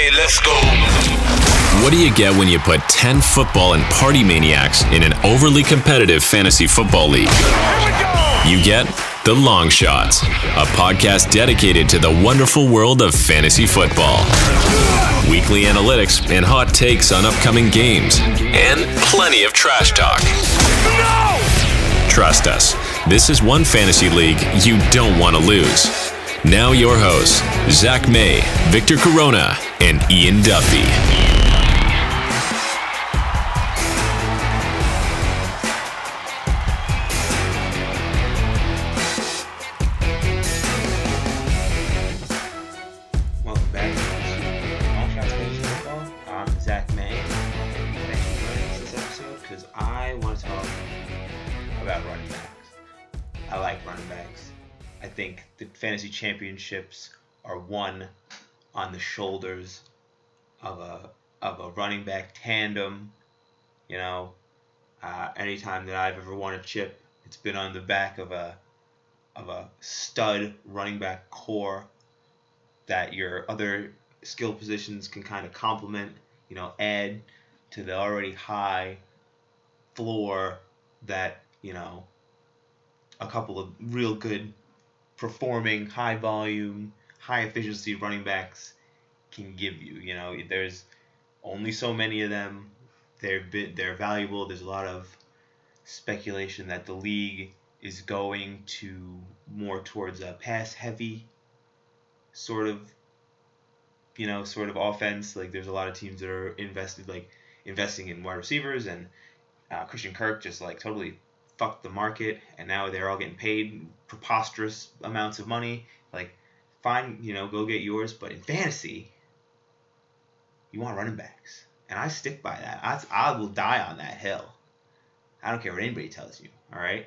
Okay, let's go. What do you get when you put 10 football and party maniacs in an overly competitive fantasy football league? You get The Long Shots, a podcast dedicated to the wonderful world of fantasy football. Weekly analytics and hot takes on upcoming games, and plenty of trash talk. Trust us, this is one fantasy league you don't want to lose. Now, your hosts, Zach May, Victor Corona, and Ian Duffy. Welcome back to. I'm Zach May. For joining us this episode because I want to talk about running backs. I like running backs. I think the fantasy championships are won on the shoulders of a of a running back tandem. You know, uh, anytime that I've ever won a chip, it's been on the back of a of a stud running back core that your other skill positions can kind of complement, you know, add to the already high floor that, you know, a couple of real good performing, high volume, high efficiency running backs can give you. You know, there's only so many of them. They're bit, they're valuable. There's a lot of speculation that the league is going to more towards a pass heavy sort of you know sort of offense like there's a lot of teams that are invested like investing in wide receivers and uh, Christian Kirk just like totally fucked the market and now they're all getting paid preposterous amounts of money like fine you know go get yours but in fantasy you want running backs and I stick by that I, I will die on that hill I don't care what anybody tells you all right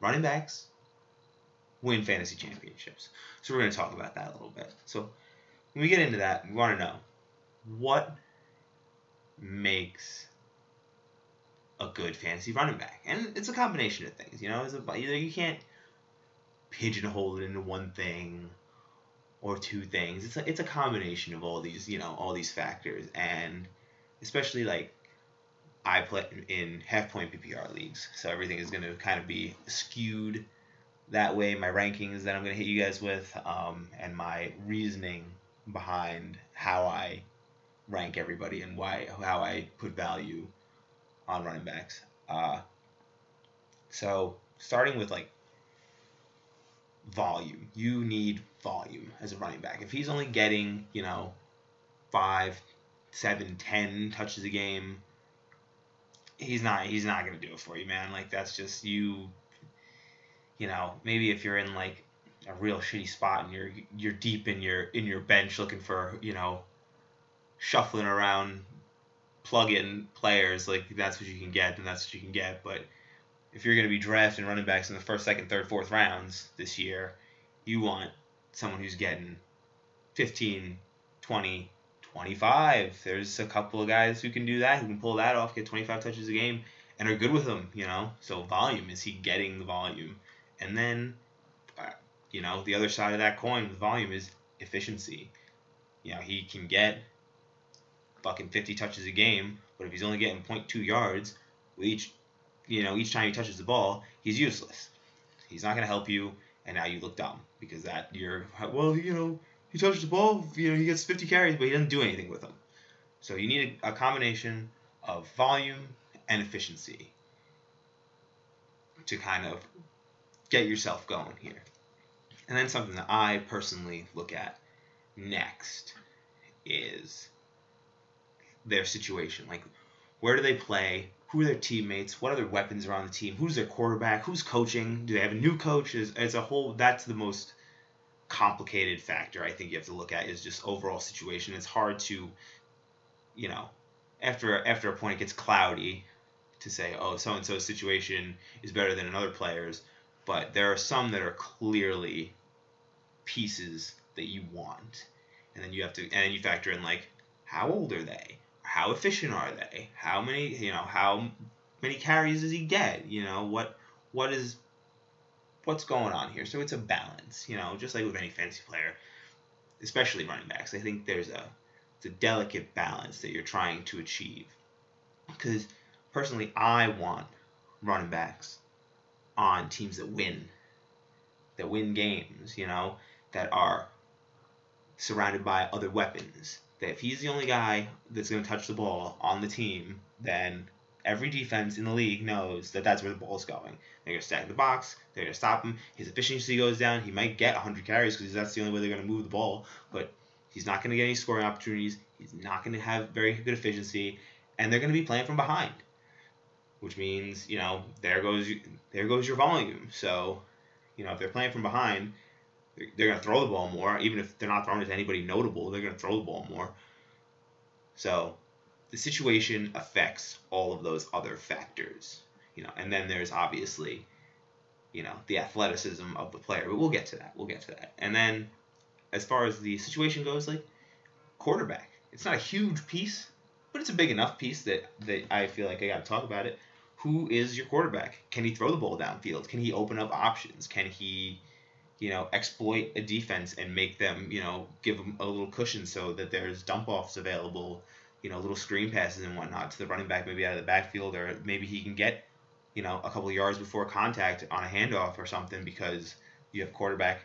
running backs win fantasy championships. So we're going to talk about that a little bit. So when we get into that, we want to know what makes a good fantasy running back, and it's a combination of things. You know, it's a, you can't pigeonhole it into one thing or two things. It's a, it's a combination of all these you know all these factors, and especially like I play in half point PPR leagues, so everything is going to kind of be skewed that way my rankings that I'm going to hit you guys with um, and my reasoning behind how I rank everybody and why how I put value on running backs. Uh, so starting with like volume, you need volume as a running back. If he's only getting you know five, seven, ten touches a game, he's not he's not to do it for you, man. Like that's just you you know, maybe if you're in like a real shitty spot and you're you're deep in your in your bench looking for, you know, shuffling around plug-in players, like that's what you can get, and that's what you can get. But if you're going to be drafting running backs in the first, second, third, fourth rounds this year, you want someone who's getting 15, 20, 25. There's a couple of guys who can do that, who can pull that off, get 25 touches a game, and are good with them, you know? So volume, is he getting the volume? And then, uh, you know, the other side of that coin with volume is efficiency. You know, he can get fucking 50 touches a game, but if he's only getting 0.2 yards with each, you know, each time he touches the ball, he's useless. He's not going to help you, and now you look dumb because that you're, well, you know, he touches the ball, you know, he gets 50 carries, but he doesn't do anything with them. So you need a, a combination of volume and efficiency to kind of get yourself going here. And then something that I personally look at next is their situation. Like, where do they play? Who are their teammates? What other weapons are on the team? Who's their quarterback? Who's coaching? Do they have a new coach? As, as a whole, that's the most complicated factor I think you have to look at is just overall situation. It's hard to, you know, after after a point it gets cloudy to say, oh, so and so's situation is better than another player's but there are some that are clearly pieces that you want and then you have to and you factor in like how old are they how efficient are they how many you know how many carries does he get you know what what is what's going on here so it's a balance you know just like with any fantasy player especially running backs. I think there's a it's a delicate balance that you're trying to achieve. Because personally, I want running backs on teams that win, that win games, you know, that are surrounded by other weapons. That if he's the only guy that's going to touch the ball on the team, then every defense in the league knows that that's where the ball's going. They're going to stack the box. They're going to stop him. His efficiency goes down. He might get 100 carries because that's the only way they're going to move the ball. But he's not going to get any scoring opportunities. He's not going to have very good efficiency, and they're going to be playing from behind, which means you know there goes there goes your volume. So, you know if they're playing from behind, they're, going to throw the ball more. Even if they're not throwing it to anybody notable, they're going to throw the ball more. So the situation affects all of those other factors, you know, and then there's obviously, you know, the athleticism of the player. But we'll get to that. We'll get to that. And then, as far as the situation goes, like quarterback, it's not a huge piece, but it's a big enough piece that that I feel like I got to talk about it. Who is your quarterback? Can he throw the ball downfield? Can he open up options? Can he, you know, exploit a defense and make them, you know, give them a little cushion so that there's dump offs available you know, little screen passes and whatnot to the running back, maybe out of the backfield, or maybe he can get, you know, a couple yards before contact on a handoff or something because you have quarterback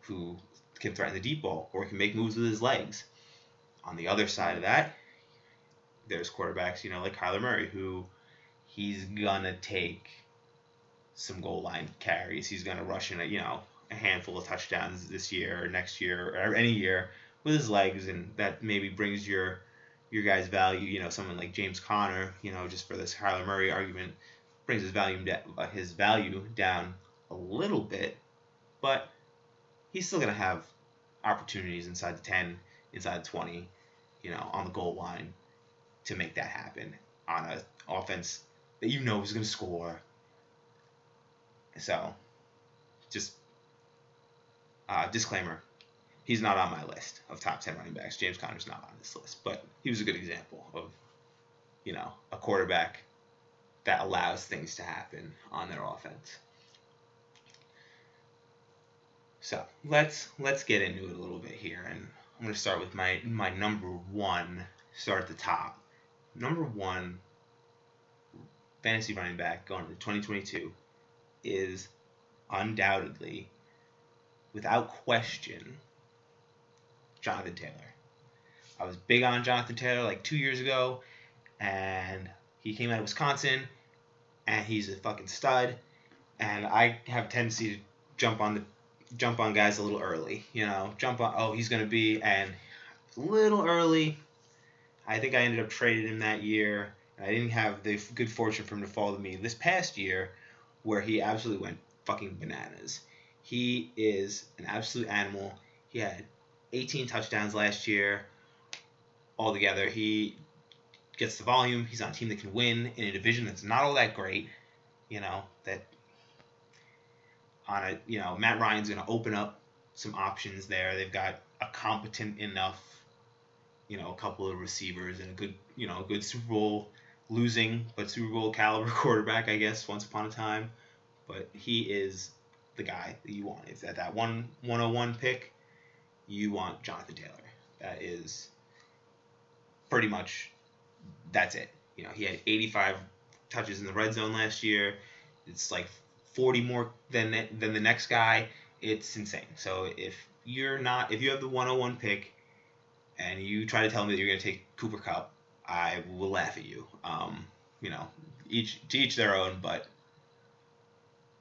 who can threaten the deep ball or can make moves with his legs. On the other side of that, there's quarterbacks, you know, like Kyler Murray, who he's gonna take some goal line carries. He's gonna rush in you know, a handful of touchdowns this year or next year or any year with his legs, and that maybe brings your your guys' value. You know, someone like James Conner, you know, just for this Kyler Murray argument, brings his value uh, his value down a little bit, but he's still gonna have opportunities inside the ten, inside the twenty, you know, on the goal line to make that happen on a offense that you know is gonna score. So, just uh, disclaimer he's not on my list of top 10 running backs. James Conner's not on this list, but he was a good example of, you know, a quarterback that allows things to happen on their offense. So let's let's get into it a little bit here, and I'm to start with my my number one. Start at the top. Number one fantasy running back going into 2022 is undoubtedly, without question, Jonathan Taylor. I was big on Jonathan Taylor like two years ago, and he came out of Wisconsin, and he's a fucking stud. And I have a tendency to jump on the jump on guys a little early. You know, jump on. Oh, he's gonna be and a little early. I think I ended up trading him that year. And I didn't have the good fortune for him to fall to me this past year, where he absolutely went fucking bananas. He is an absolute animal. He had 18 touchdowns last year altogether. He gets the volume. He's on a team that can win in a division that's not all that great. You know that on a you know Matt Ryan's going to open up some options there. They've got a competent enough, you know, a couple of receivers and a good you know a good Super Bowl losing but Super Bowl caliber quarterback, I guess, once upon a time. But he is the guy that you want. It's at that one 101 pick you want Jonathan Taylor. That is pretty much that's it. You know, he had 85 touches in the red zone last year. It's like 40 more than than the next guy. It's insane. So if you're not if you have the 101 pick and you try to tell me that you're going to take Cooper Kupp, I will laugh at you. Um, you know, each to each their own, but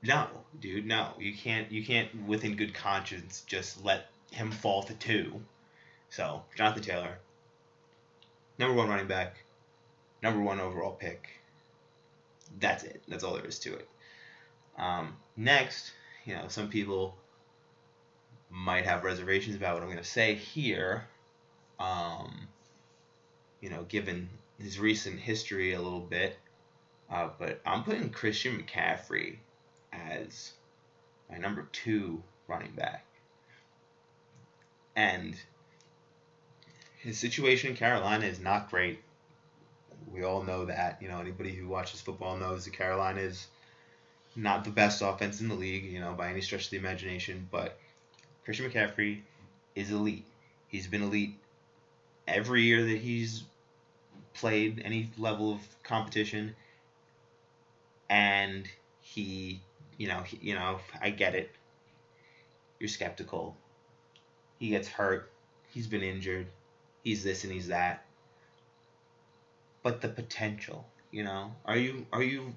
no, dude, no. You can't you can't within good conscience just let him fall to two. So Jonathan Taylor, number one running back, number one overall pick. That's it. That's all there is to it. Um, next, you know, some people might have reservations about what I'm going to say here. Um, you know, given his recent history a little bit, uh, but I'm putting Christian McCaffrey as my number two running back and his situation in Carolina is not great. We all know that. You know, anybody who watches football knows that Carolina is not the best offense in the league, you know, by any stretch of the imagination, but Christian McCaffrey is elite. He's been elite every year that he's played any level of competition, and he, you know, he, you know, I get it. You're skeptical. He gets hurt. He's been injured. He's this and he's that. But the potential, you know, are you are you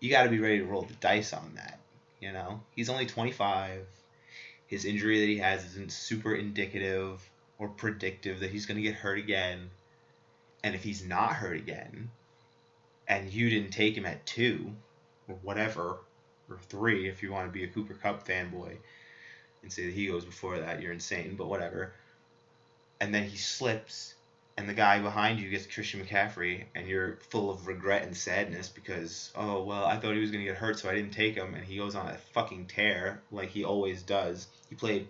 you got to be ready to roll the dice on that. You know, he's only 25. His injury that he has isn't super indicative or predictive that he's going to get hurt again. And if he's not hurt again, and you didn't take him at two, or whatever, or three, if you want to be a Cooper Kupp fanboy and say that he goes before that, you're insane, but whatever. And then he slips and the guy behind you gets Christian McCaffrey, and you're full of regret and sadness because, oh, well, I thought he was going to get hurt, so I didn't take him, and he goes on a fucking tear like he always does. He played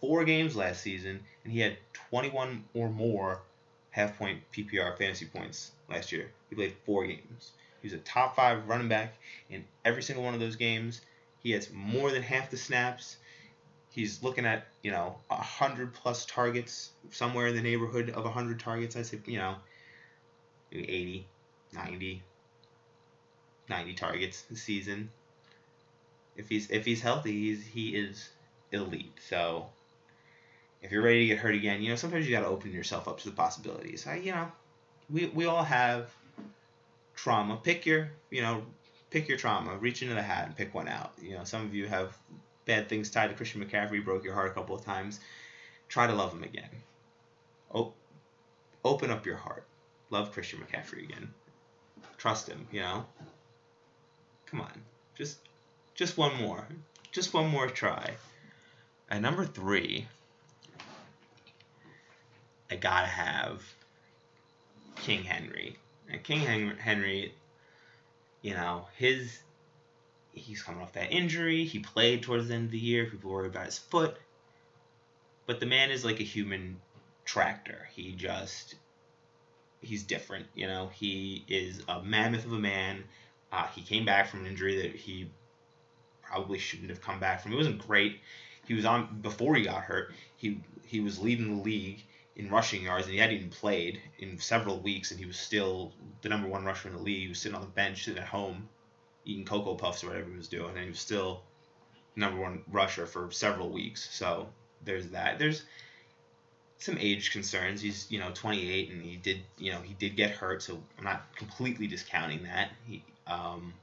four games last season, and he had 21 or more half point PPR fantasy points last year. He played four games. He was a top five running back in every single one of those games. He has more than half the snaps. He's looking at you know hundred plus targets somewhere in the neighborhood of hundred targets. I say you know 80 90 90 targets a season. If he's if he's healthy he's he is elite. So if you're ready to get hurt again you know sometimes you got to open yourself up to the possibilities. I, you know we, we all have trauma pick your you know pick your trauma reach into the hat and pick one out you know some of you have bad things tied to Christian McCaffrey broke your heart a couple of times. Try to love him again. Oh, open up your heart. Love Christian McCaffrey again. Trust him, you know. Come on, just just one more, just one more try. At number three, I gotta have King Henry. And King Henry, you know, his he's coming off that injury. He played towards the end of the year. People worry about his foot. But the man is like a human tractor. He just he's different, you know. He is a mammoth of a man. Uh, he came back from an injury that he probably shouldn't have come back from. It wasn't great. He was on before he got hurt. He he was leading the league in rushing yards, and he hadn't even played in several weeks, and he was still the number one rusher in the league. He was sitting on the bench, sitting at home, eating cocoa puffs or whatever he was doing, and he was still number one rusher for several weeks. So there's that. There's some age concerns. He's you know 28 and he did you know he did get hurt, so I'm not completely discounting that. He um,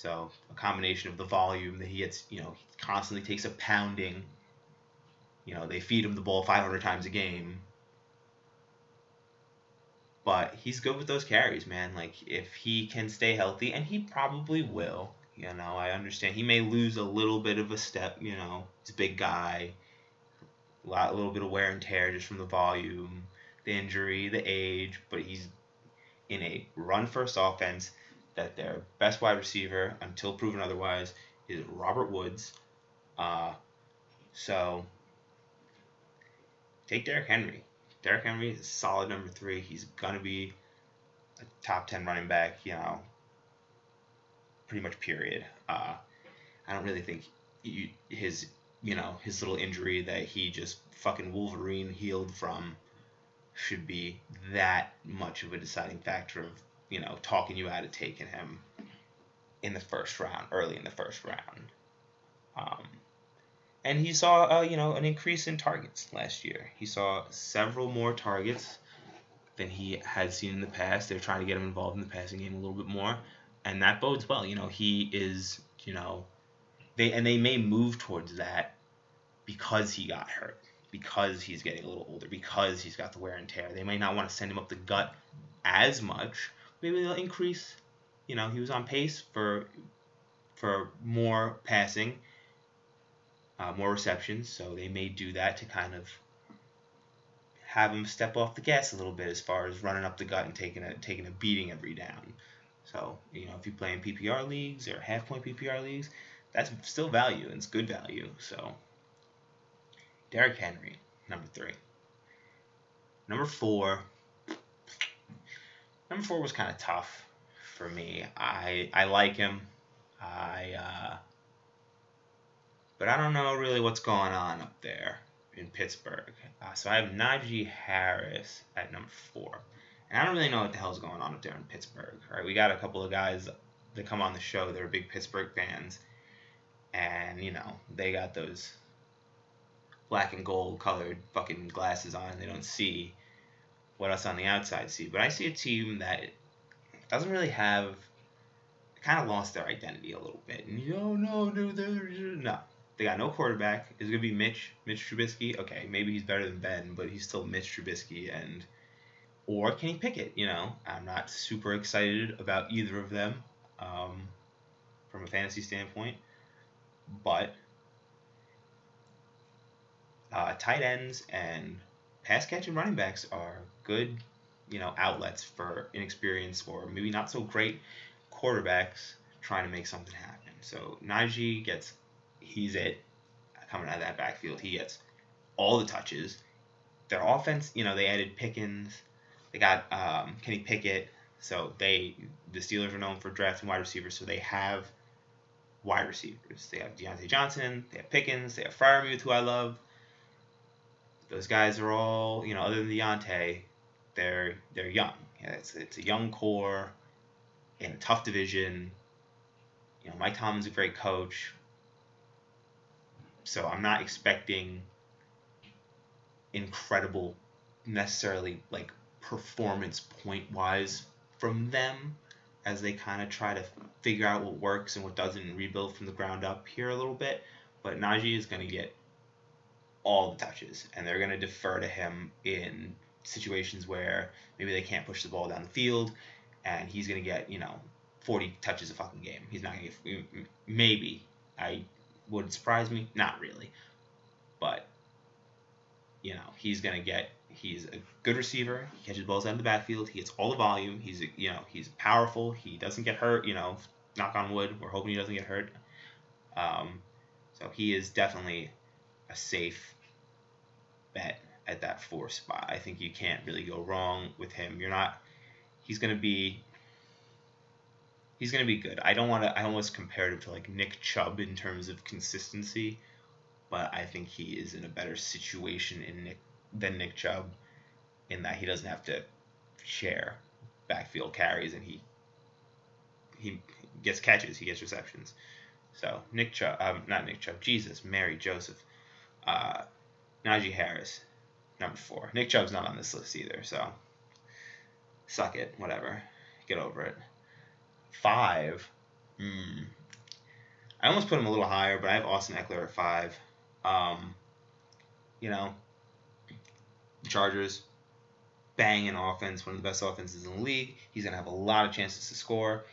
so a combination of the volume that he gets, you know, he constantly takes a pounding. You know, they feed him the ball 500 times a game. But he's good with those carries, man. Like if he can stay healthy, and he probably will. You know, I understand he may lose a little bit of a step. You know, he's a big guy, a lot, a little bit of wear and tear just from the volume, the injury, the age. But he's in a run first offense that their best wide receiver, until proven otherwise, is Robert Woods. Uh, so take Derrick Henry. Derrick Henry is a solid number three. He's gonna be a top ten running back. You know, pretty much period. Uh, I don't really think you, his you know his little injury that he just fucking Wolverine healed from should be that much of a deciding factor of you know talking you out of taking him in the first round, early in the first round. Um, and he saw uh, you know an increase in targets last year. He saw several more targets than he had seen in the past. They're trying to get him involved in the passing game a little bit more, and that bodes well. You know, he is you know they and they may move towards that because he got hurt, because he's getting a little older, because he's got the wear and tear. They may not want to send him up the gut as much. Maybe they'll increase. You know, he was on pace for for more passing uh, more receptions, so they may do that to kind of have him step off the gas a little bit as far as running up the gut and taking a taking a beating every down. So you know if you play in PPR leagues or half point PPR leagues, that's still value and it's good value. So Derrick Henry, number three. Number four. Number four was kind of tough for me. I I like him. I uh, but I don't know really what's going on up there in Pittsburgh. Uh, so I have Najee Harris at number four. And I don't really know what the hell's going on up there in Pittsburgh. Right, we got a couple of guys that come on the show that are big Pittsburgh fans, and you know they got those black and gold colored fucking glasses on. They don't see what us on the outside see. But I see a team that doesn't really have kind of lost their identity a little bit. And you oh no, no, no, they got no quarterback. Is it gonna be Mitch, Mitch Trubisky? Okay, maybe he's better than Ben, but he's still Mitch Trubisky, and or Kenny Pickett. You know, I'm not super excited about either of them um, from a fantasy standpoint, but uh, tight ends and pass catching running backs are good, you know, outlets for inexperienced or maybe not so great quarterbacks trying to make something happen. So Najee gets, he's it coming out of that backfield. He gets all the touches. Their offense, you know, they added Pickens. They got um, Kenny Pickett. So they, the Steelers are known for drafting wide receivers. So they have wide receivers. They have Diontae Johnson. They have Pickens. They have Freiermuth, who I love. Those guys are all, you know, other than Diontae, they're they're young. Yeah, it's it's a young core in a tough division. You know, Mike Tomlin's a great coach. So I'm not expecting incredible necessarily like performance point wise from them as they kind of try to figure out what works and what doesn't and rebuild from the ground up here a little bit. But Najee is going to get all the touches and they're going to defer to him in situations where maybe they can't push the ball down the field and he's going to get, you know, 40 touches a fucking game. He's not going to get, mm, mm, maybe. I would surprise me. Not really. But, you know, he's going to get, he's a good receiver. He catches balls out of the backfield. He gets all the volume. He's, you know, he's powerful. He doesn't get hurt, you know, knock on wood. We're hoping he doesn't get hurt. Um, so he is definitely a safe bet at that four spot. I think you can't really go wrong with him. You're not he's going to be he's going to be good. I don't want to I almost compared him to like Nick Chubb in terms of consistency, but I think he is in a better situation in Nick than Nick Chubb in that he doesn't have to share backfield carries and he he gets catches, he gets receptions. So Nick Chubb, um, not Nick Chubb, Jesus, Mary, Joseph, uh, Najee Harris, number four. Nick Chubb's not on this list either, so suck it, whatever. Get over it. Five. Hmm. I almost put him a little higher, but I have Austin Ekeler at five. Um, you know, Chargers, banging offense, one of the best offenses in the league. He's gonna have a lot of chances to score.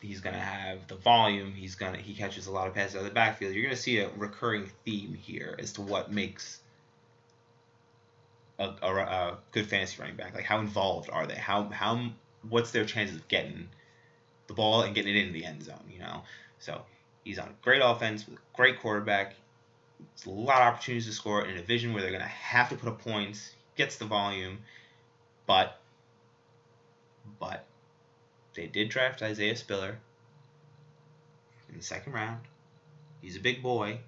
He's gonna have the volume. He's gonna he catches a lot of passes out of the backfield. You're gonna see a recurring theme here as to what makes a, a, a, good fantasy running back? Like how involved are they? How how what's their chances of getting the ball and getting it into the end zone? You know, so he's on great offense with a great quarterback. It's a lot of opportunities to score in a division where they're gonna have to put up points. Gets the volume, but but they did draft Isaiah Spiller in the second round. He's a big boy.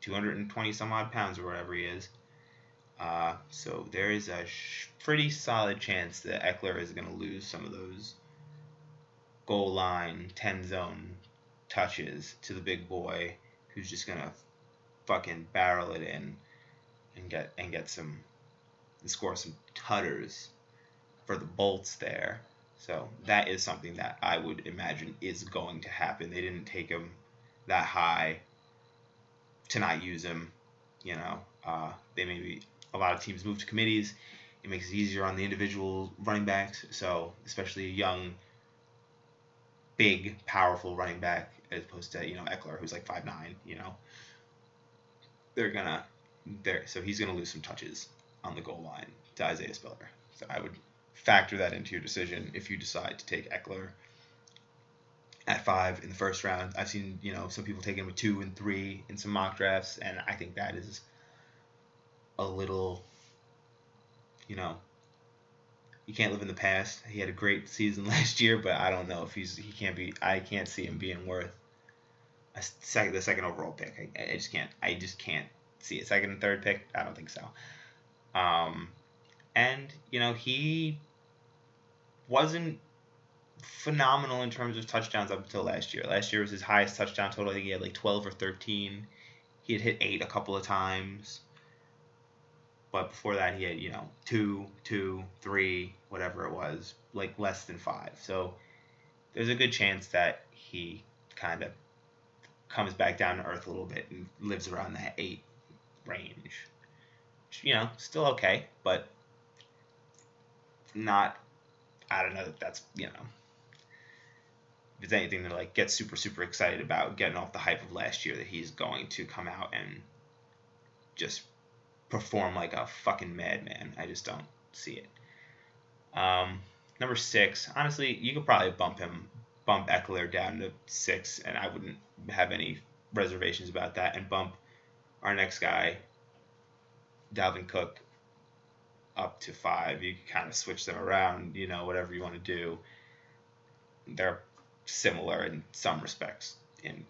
220 some odd pounds or whatever he is. Uh, so there is a pretty solid chance that Ekeler is going to lose some of those goal line 10 zone touches to the big boy who's just going to fucking barrel it in and get and get some and score some tutters for the bolts there. So that is something that I would imagine is going to happen. They didn't take him that high to not use him. You know, uh, they maybe a lot of teams move to committees. It makes it easier on the individual running backs. So especially a young, big, powerful running back as opposed to you know Ekeler who's like five nine. You know, they're gonna there. So he's gonna lose some touches on the goal line to Isaiah Spiller. So I would factor that into your decision if you decide to take Ekeler at five in the first round. I've seen you know some people taking him with two and three in some mock drafts, and I think that is a little, you know, you can't live in the past. He had a great season last year, but I don't know if he's he can't be. I can't see him being worth a second the second overall pick. I, I just can't. I just can't see a second and third pick. I don't think so. Um, and you know he wasn't phenomenal in terms of touchdowns up until last year. Last year was his highest touchdown total. I think he had like 12 or 13. He had hit eight a couple of times. But before that, he had, you know, two, two, three, whatever it was, like less than five. So there's a good chance that he kind of comes back down to earth a little bit and lives around that eight range. Which, you know, still okay, but not, I don't know that that's, you know, if it's anything to like get super super excited about getting off the hype of last year that he's going to come out and just perform like a fucking madman. I just don't see it. Um, number six, honestly, you could probably bump him, bump Ekeler down to six, and I wouldn't have any reservations about that. And bump our next guy, Dalvin Cook, up to five. You can kind of switch them around, you know, whatever you want to do. They're similar in some respects in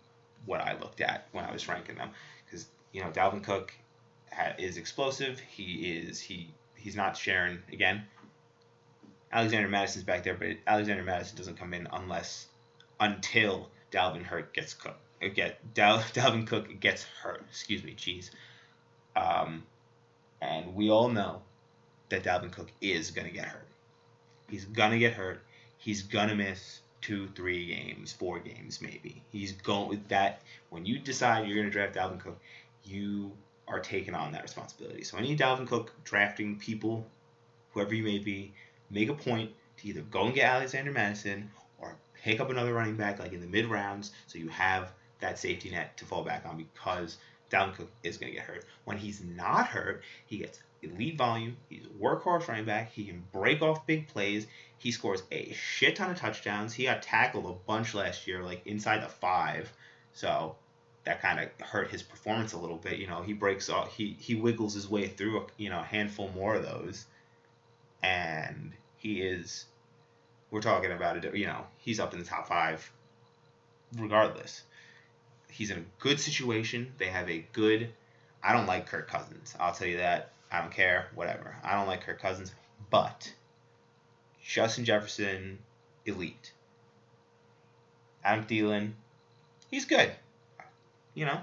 what I looked at when I was ranking them. Because you know Dalvin Cook is explosive. He is he he's not sharing again. Alexander Mattison's back there, but Alexander Mattison doesn't come in unless until Dalvin Hurt gets cooked. Get Dal, Dalvin Cook gets hurt. Excuse me, jeez. Um, and we all know that Dalvin Cook is gonna get hurt. He's gonna get hurt. He's gonna miss two, three games, four games maybe. He's going with that. When you decide you're to draft Dalvin Cook, you are taking on that responsibility. So any Dalvin Cook drafting people, whoever you may be, make a point to either go and get Alexander Mattison or pick up another running back like in the mid rounds so you have that safety net to fall back on because Dalvin Cook is going to get hurt. When he's not hurt, he gets elite volume. He's a workhorse running back. He can break off big plays. He scores a shit ton of touchdowns. He got tackled a bunch last year, like inside the five. So that kind of hurt his performance a little bit. You know, he breaks off, he he wiggles his way through, a, you know, a handful more of those, and he is. We're talking about it. You know, he's up in the top five, regardless. He's in a good situation. They have a good. I don't like Kirk Cousins. I'll tell you that. I don't care. Whatever. I don't like Kirk Cousins, but Justin Jefferson, elite. Adam Thielen, he's good. You know,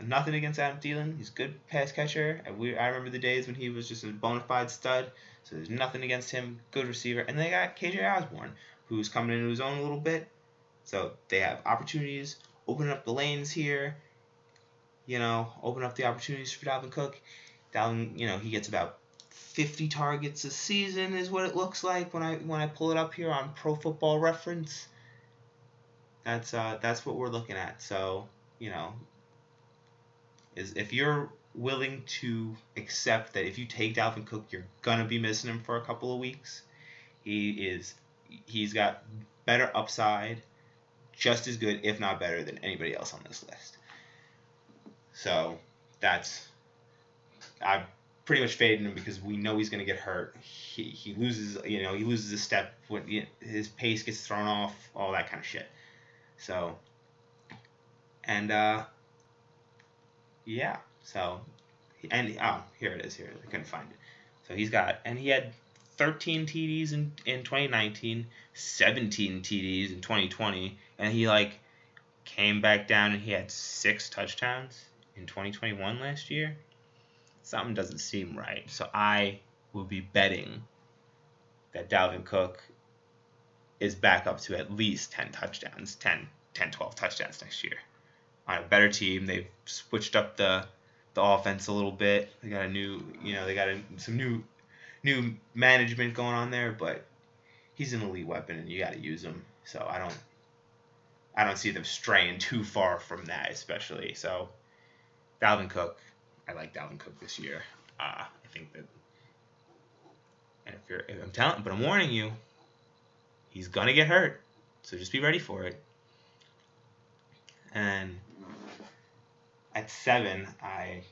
nothing against Adam Thielen. He's a good pass catcher. And we, I remember the days when he was just a bona fide stud. So there's nothing against him. Good receiver. And they got KJ Osborn, who's coming into his own a little bit. So they have opportunities, opening up the lanes here. You know, open up the opportunities for Dalvin Cook. Dalvin, you know, he gets about 50 targets a season is what it looks like when I when I pull it up here on Pro Football Reference. That's uh that's what we're looking at. So, you know, is if you're willing to accept that if you take Dalvin Cook, you're gonna be missing him for a couple of weeks. He is he's got better upside, just as good, if not better, than anybody else on this list. So that's I'm pretty much fading him because we know he's to get hurt. He, he loses, you know, he loses a step when his pace gets thrown off, all that kind of shit. So, and uh, yeah, so, and oh, here it is. Here I couldn't find it. So he's got, and he had 13 TDs in in 2019, 17 TDs in 2020, and he like came back down and he had six touchdowns in 2021 last year something doesn't seem right. So I will be betting that Dalvin Cook is back up to at least 10 touchdowns, 10, 10 12 touchdowns next year. On a better team, they've switched up the the offense a little bit. They got a new, you know, they got a, some new new management going on there, but he's an elite weapon and you got to use him. So I don't I don't see them straying too far from that, especially. So Dalvin Cook, I like Dalvin Cook this year. Uh, I think that, and if you're, if I'm telling, but I'm warning you, he's gonna get hurt, so just be ready for it. And at seven, I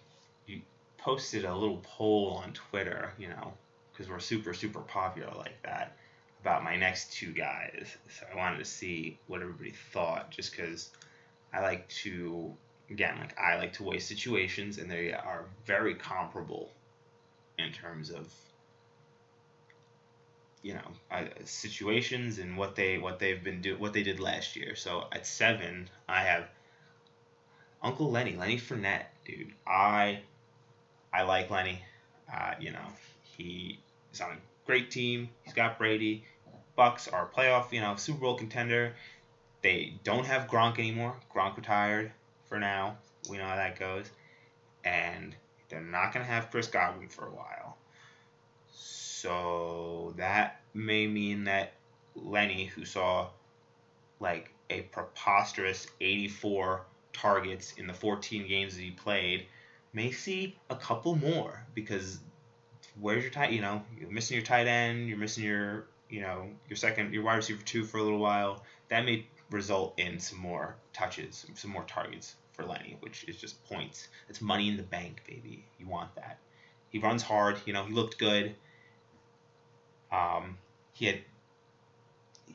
posted a little poll on Twitter, you know, because we're super super popular like that about my next two guys. So I wanted to see what everybody thought, just because I like to again, like I like to weigh situations, and they are very comparable in terms of you know uh, situations and what they what they've been do what they did last year. So at seven, I have Uncle Lenny, Lenny Fournette, dude. I I like Lenny. Uh, you know, he is on a great team. He's got Brady. Bucks are a playoff, you know, Super Bowl contender. They don't have Gronk anymore. Gronk retired for now. We know how that goes. And they're not going to have Chris Godwin for a while. So that may mean that Lenny, who saw like a preposterous 84 targets in the 14 games that he played, may see a couple more because where's your tight? You know, you're missing your tight end, you're missing your you know your second your wide receiver two for a little while. That may result in some more touches, some more targets for Lenny, which is just points. It's money in the bank, baby. You want that. He runs hard. You know, he looked good. Um, he had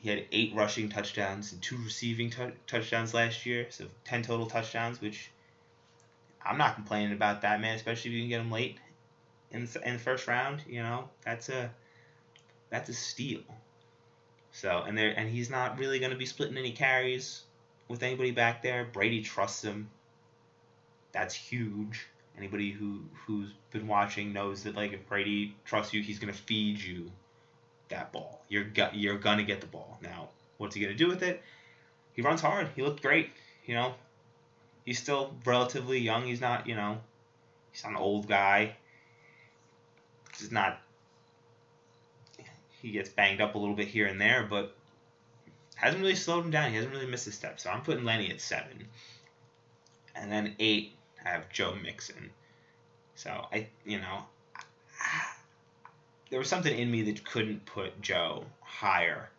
he had eight rushing touchdowns and two receiving t- touchdowns last year, so ten total touchdowns, which I'm not complaining about that, man. Especially if you can get him late in in the first round. You know, that's a that's a steal. So and there and he's not really going to be splitting any carries with anybody back there. Brady trusts him. That's huge. Anybody who who's been watching knows that like if Brady trusts you, he's going to feed you that ball. You're go- you're gonna get the ball. Now, what's he gonna do with it? He runs hard. He looked great. You know, he's still relatively young. He's not you know, he's not an old guy. He's not. He gets banged up a little bit here and there, but hasn't really slowed him down. He hasn't really missed a step. So I'm putting Lenny at seven, and then eight I have Joe Mixon. So I you know. There was something in me that couldn't put Joe higher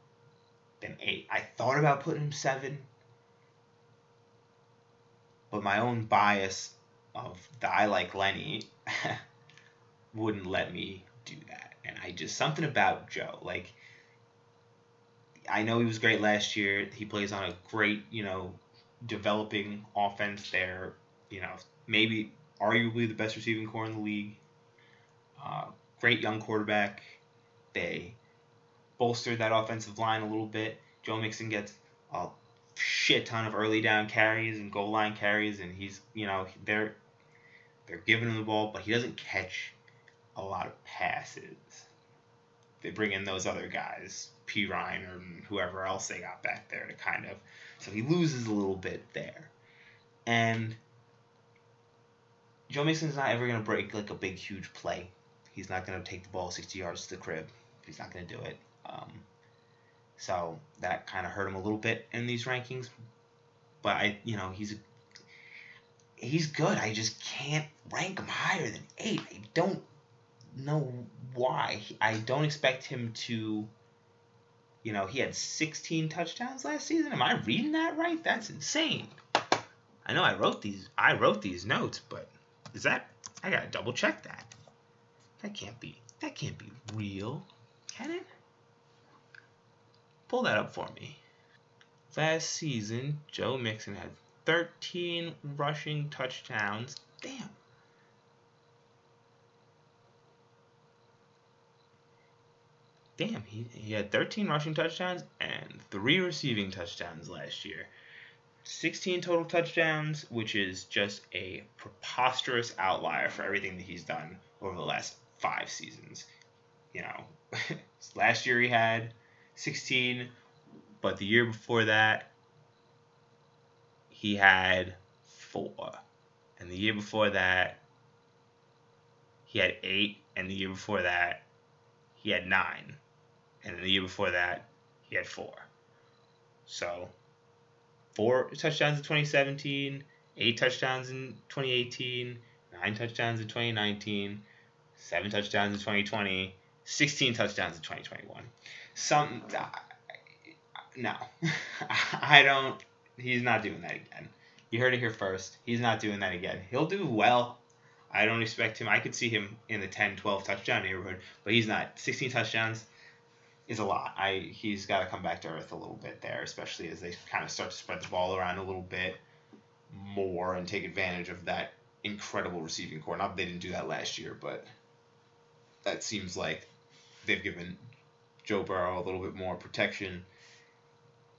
than eight. I thought about putting him seven, but my own bias of the I like Lenny wouldn't let me do that. And I just something about Joe, like I know he was great last year. He plays on a great, you know, developing offense there. You know, maybe arguably the best receiving core in the league. Uh, great young quarterback. They bolstered that offensive line a little bit. Joe Mixon gets a shit ton of early down carries and goal line carries, and he's you know they're they're giving him the ball, but he doesn't catch a lot of passes. They bring in those other guys, Perine or whoever else they got back there to kind of, so he loses a little bit there, and Joe Mixon's not ever gonna break like a big huge play He's not going to take the ball 60 yards to the crib. He's not going to do it. Um, so that kind of hurt him a little bit in these rankings. But I, you know, he's he's good. I just can't rank him higher than eight. I don't know why. I don't expect him to. You know, he had 16 touchdowns last season. Am I reading that right? That's insane. I know I wrote these. I wrote these notes, but is that? I gotta double check that. That can't be. That can't be real, can it? Pull that up for me. Last season, Joe Mixon had 13 rushing touchdowns. Damn. Damn, he, he had 13 rushing touchdowns and 3 receiving touchdowns last year. 16 total touchdowns, which is just a preposterous outlier for everything that he's done over the last five seasons. You know, last year he had 16, but the year before that he had four. And the year before that he had eight, and the year before that he had nine. And the year before that he had four. So, four touchdowns in 2017, eight touchdowns in 2018, nine touchdowns in 2019, seven touchdowns in 2020, 16 touchdowns in 2021. Some, uh, no, I don't. He's not doing that again. You heard it here first. He's not doing that again. He'll do well. I don't expect him. I could see him in the 10, 12 touchdown neighborhood, but he's not. 16 touchdowns is a lot. I he's got to come back to earth a little bit there, especially as they kind of start to spread the ball around a little bit. more and take advantage of that incredible receiving core. Not that they didn't do that last year, but that seems like they've given Joe Burrow a little bit more protection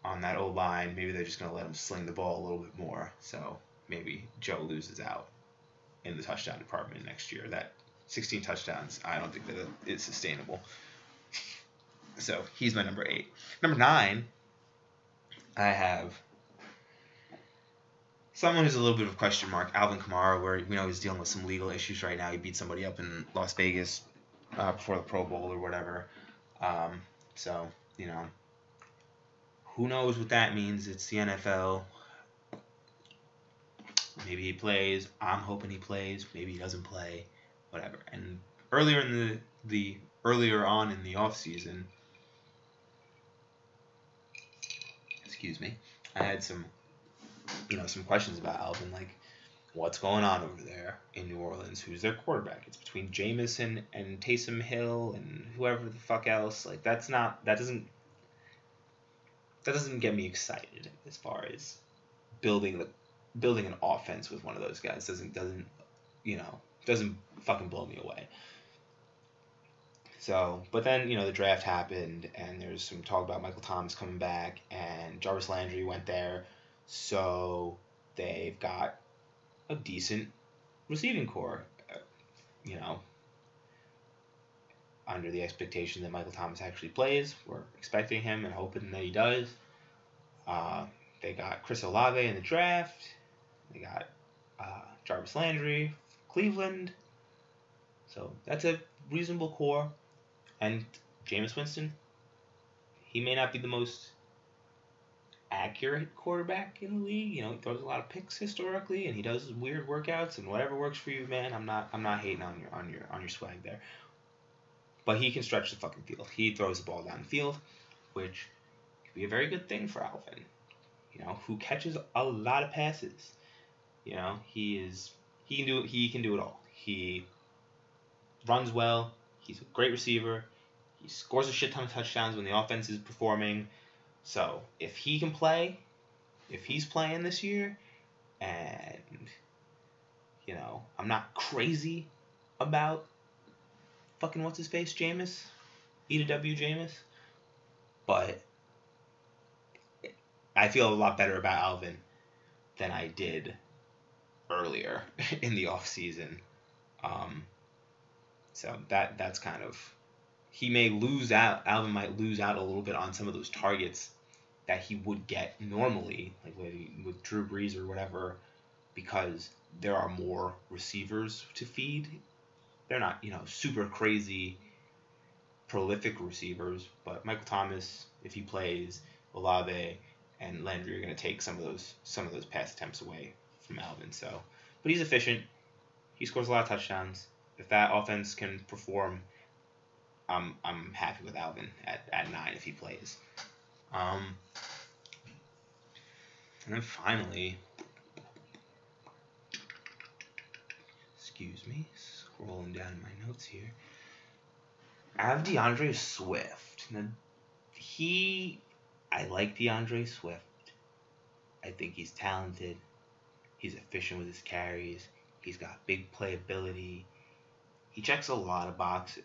on that old line. Maybe they're just going to let him sling the ball a little bit more. So maybe Joe loses out in the touchdown department next year. That 16 touchdowns, I don't think that is sustainable. So he's my number eight. Number nine, I have someone who's a little bit of a question mark, Alvin Kamara, where we know he's dealing with some legal issues right now. He beat somebody up in Las Vegas uh, before the Pro Bowl or whatever. Um, so, you know, who knows what that means? It's the NFL. Maybe he plays. I'm hoping he plays. Maybe he doesn't play. Whatever. And earlier in the the earlier on in the off season, excuse me, I had some you know some questions about Alvin like what's going on over there in New Orleans? Who's their quarterback? It's between Jameson and Taysom Hill and whoever the fuck else. Like that's not that doesn't that doesn't get me excited as far as building the building an offense with one of those guys doesn't doesn't you know doesn't fucking blow me away. So, but then you know the draft happened, and there's some talk about Michael Thomas coming back, and Jarvis Landry went there, so they've got a decent receiving corps. Uh, you know, under the expectation that Michael Thomas actually plays, we're expecting him and hoping that he does. Uh, they got Chris Olave in the draft. They got uh, Jarvis Landry, Cleveland. So that's a reasonable corps. And Jameis Winston, he may not be the most accurate quarterback in the league. You know, he throws a lot of picks historically, and he does weird workouts and whatever works for you, man. I'm not I'm not hating on your on your on your swag there. But he can stretch the fucking field. He throws the ball down the field, which could be a very good thing for Alvin. You know, who catches a lot of passes. You know, he is he can do he can do it all. He runs well. He's a great receiver. He scores a shit ton of touchdowns when the offense is performing. So if he can play, if he's playing this year, and you know, I'm not crazy about fucking what's his face, Jameis, E to W Jameis, but I feel a lot better about Alvin than I did earlier in the off season. Um, so that that's kind of he may lose out. Alvin might lose out a little bit on some of those targets that he would get normally, like with, with Drew Brees or whatever, because there are more receivers to feed. They're not, you know, super crazy, prolific receivers, but Michael Thomas, if he plays, Olave and Landry are going to take some of those some of those pass attempts away from Alvin. So, but he's efficient. He scores a lot of touchdowns. If that offense can perform, I'm I'm happy with Alvin at, at nine if he plays. Um, and then finally, excuse me, scrolling down in my notes here. I have DeAndre Swift. Now, he, I like DeAndre Swift. I think he's talented. He's efficient with his carries. He's got big playability. He checks a lot of boxes.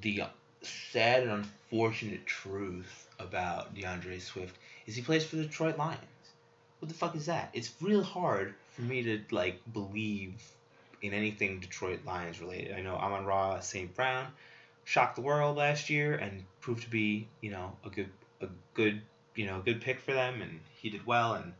The sad and unfortunate truth about DeAndre Swift is he plays for the Detroit Lions. What the fuck is that? It's real hard for me to like believe in anything Detroit Lions related. I know Amon-Ra St. Brown shocked the world last year and proved to be, you know, a good a good, you know, good pick for them and he did well and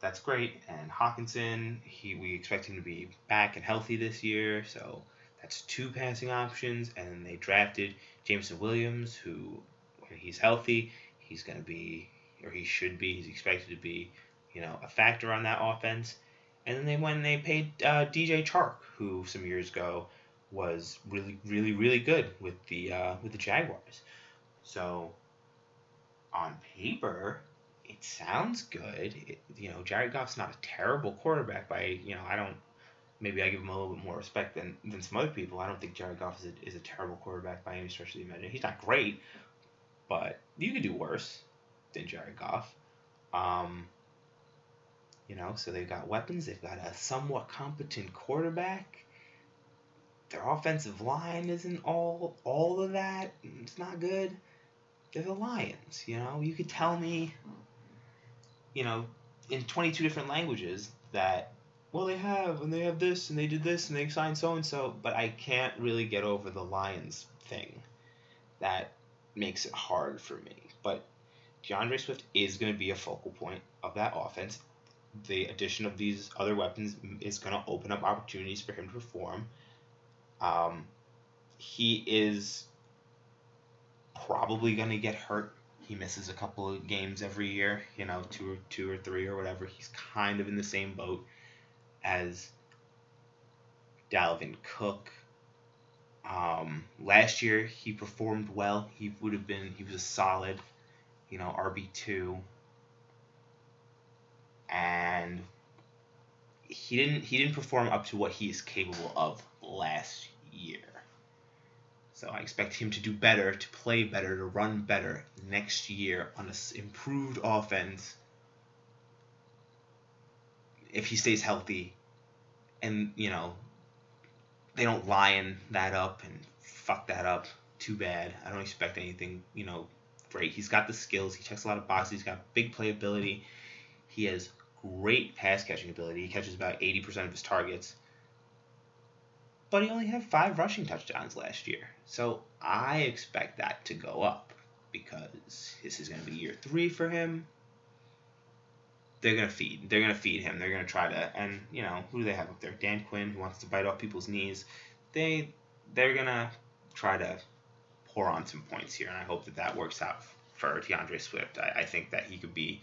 that's great. And Hockenson, he we expect him to be back and healthy this year, so that's two passing options, and they drafted Jameson Williams, who, when he's healthy, he's going to be, or he should be, he's expected to be, you know, a factor on that offense. And then they went and they paid uh, DJ Chark, who some years ago was really, really, really good with the uh, with the Jaguars. So on paper, it sounds good. It, you know, Jared Goff's not a terrible quarterback by you know I don't maybe I give him a little bit more respect than, than some other people. I don't think Jared Goff is a, is a terrible quarterback by any stretch of the imagination. He's not great, but you could do worse than Jared Goff. Um, you know, so they've got weapons. They've got a somewhat competent quarterback. Their offensive line isn't all all of that. It's not good. They're the Lions. You know, you could tell me. You know, in 22 different languages that well they have and they have this and they did this and they signed so and so but i can't really get over the lions thing. That makes it hard for me. But DeAndre Swift is going to be a focal point of that offense. The addition of these other weapons is going to open up opportunities for him to perform. Um, he is probably going to get hurt. He misses a couple of games every year, you know, two or two or three or whatever. He's kind of in the same boat as Dalvin Cook. Um, last year he performed well. He would have been he was a solid, you know, RB two. And he didn't he didn't perform up to what he is capable of last year. So I expect him to do better, to play better, to run better next year on an improved offense if he stays healthy and, you know, they don't lion that up and fuck that up too bad. I don't expect anything, you know, great. He's got the skills. He checks a lot of boxes. He's got big playability. He has great pass catching ability. He catches about 80% of his targets but he only had five rushing touchdowns last year. So I expect that to go up because this is going to be year three for him. They're to feed. They're to feed him. They're to try to. And, you know, who do they have up there? Dan Quinn, who wants to bite off people's knees. They, they're to try to pour on some points here. And I hope that that works out for DeAndre Swift. I, I think that he could be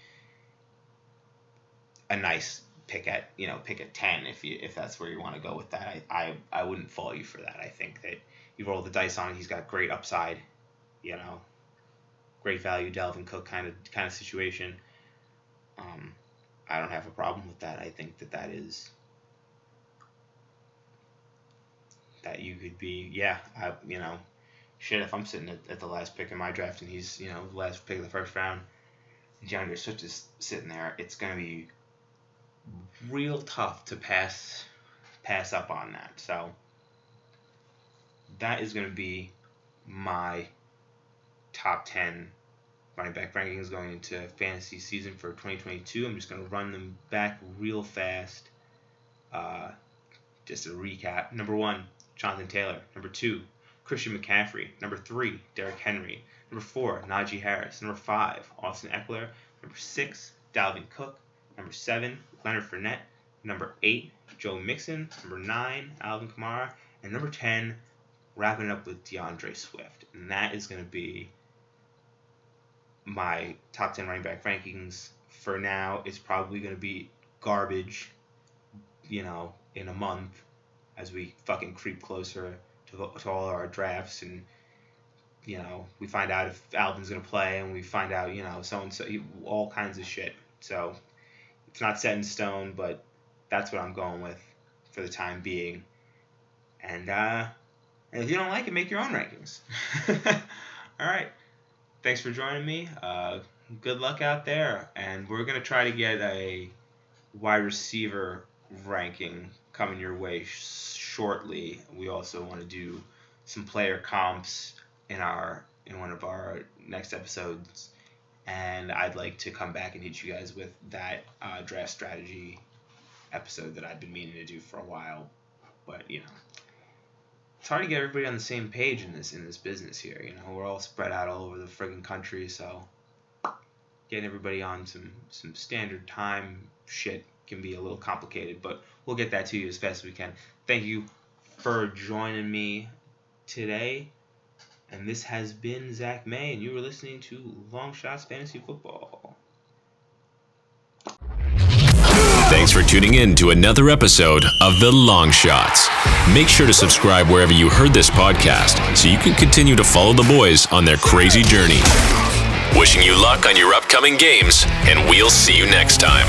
a nice pick at you know pick at ten if you if that's where you want to go with that. I, I I wouldn't fault you for that. I think that you roll the dice on. He's got great upside, you know, great value. Dalvin Cook kind of kind of situation. Um, I don't have a problem with that. I think that that is that you could be yeah I you know shit if I'm sitting at, at the last pick in my draft and he's you know last pick of the first round. DeAndre Swift is sitting there. It's gonna be real tough to pass pass up on that. So that is to be my top 10 running back rankings going into fantasy season for 2022. I'm just going to run them back real fast. Uh, just a recap. Number one, Jonathan Taylor. Number two, Christian McCaffrey. Number three, Derrick Henry. Number four, Najee Harris. Number five, Austin Ekeler. Number six, Dalvin Cook. Number seven, Leonard Fournette. Number eight, Joe Mixon. Number nine, Alvin Kamara. And number 10, wrapping up with DeAndre Swift. And that is going to be my top 10 running back rankings. For now, is probably going to be garbage, you know, in a month as we fucking creep closer to, to all our drafts and you know, we find out if Alvin's gonna play, and we find out, you know, so and so, all kinds of shit. So it's not set in stone, but that's what I'm going with for the time being. And uh, and if you don't like it, make your own rankings. All right. Thanks for joining me. Uh, good luck out there. And we're going to try to get a wide receiver ranking coming your way sh- shortly. We also want to do some player comps in our in one of our next episodes and I'd like to come back and hit you guys with that uh, draft strategy episode that I've been meaning to do for a while. But you know, it's hard to get everybody on the same page in this in this business here. You know, we're all spread out all over the friggin' country, so getting everybody on some some standard time shit can be a little complicated. But we'll get that to you as fast as we can. Thank you for joining me today. And this has been Zach May, and you were listening to Long Shots Fantasy Football. Thanks for tuning in to another episode of The Long Shots. Make sure to subscribe wherever you heard this podcast so you can continue to follow the boys on their crazy journey. Wishing you luck on your upcoming games, and we'll see you next time.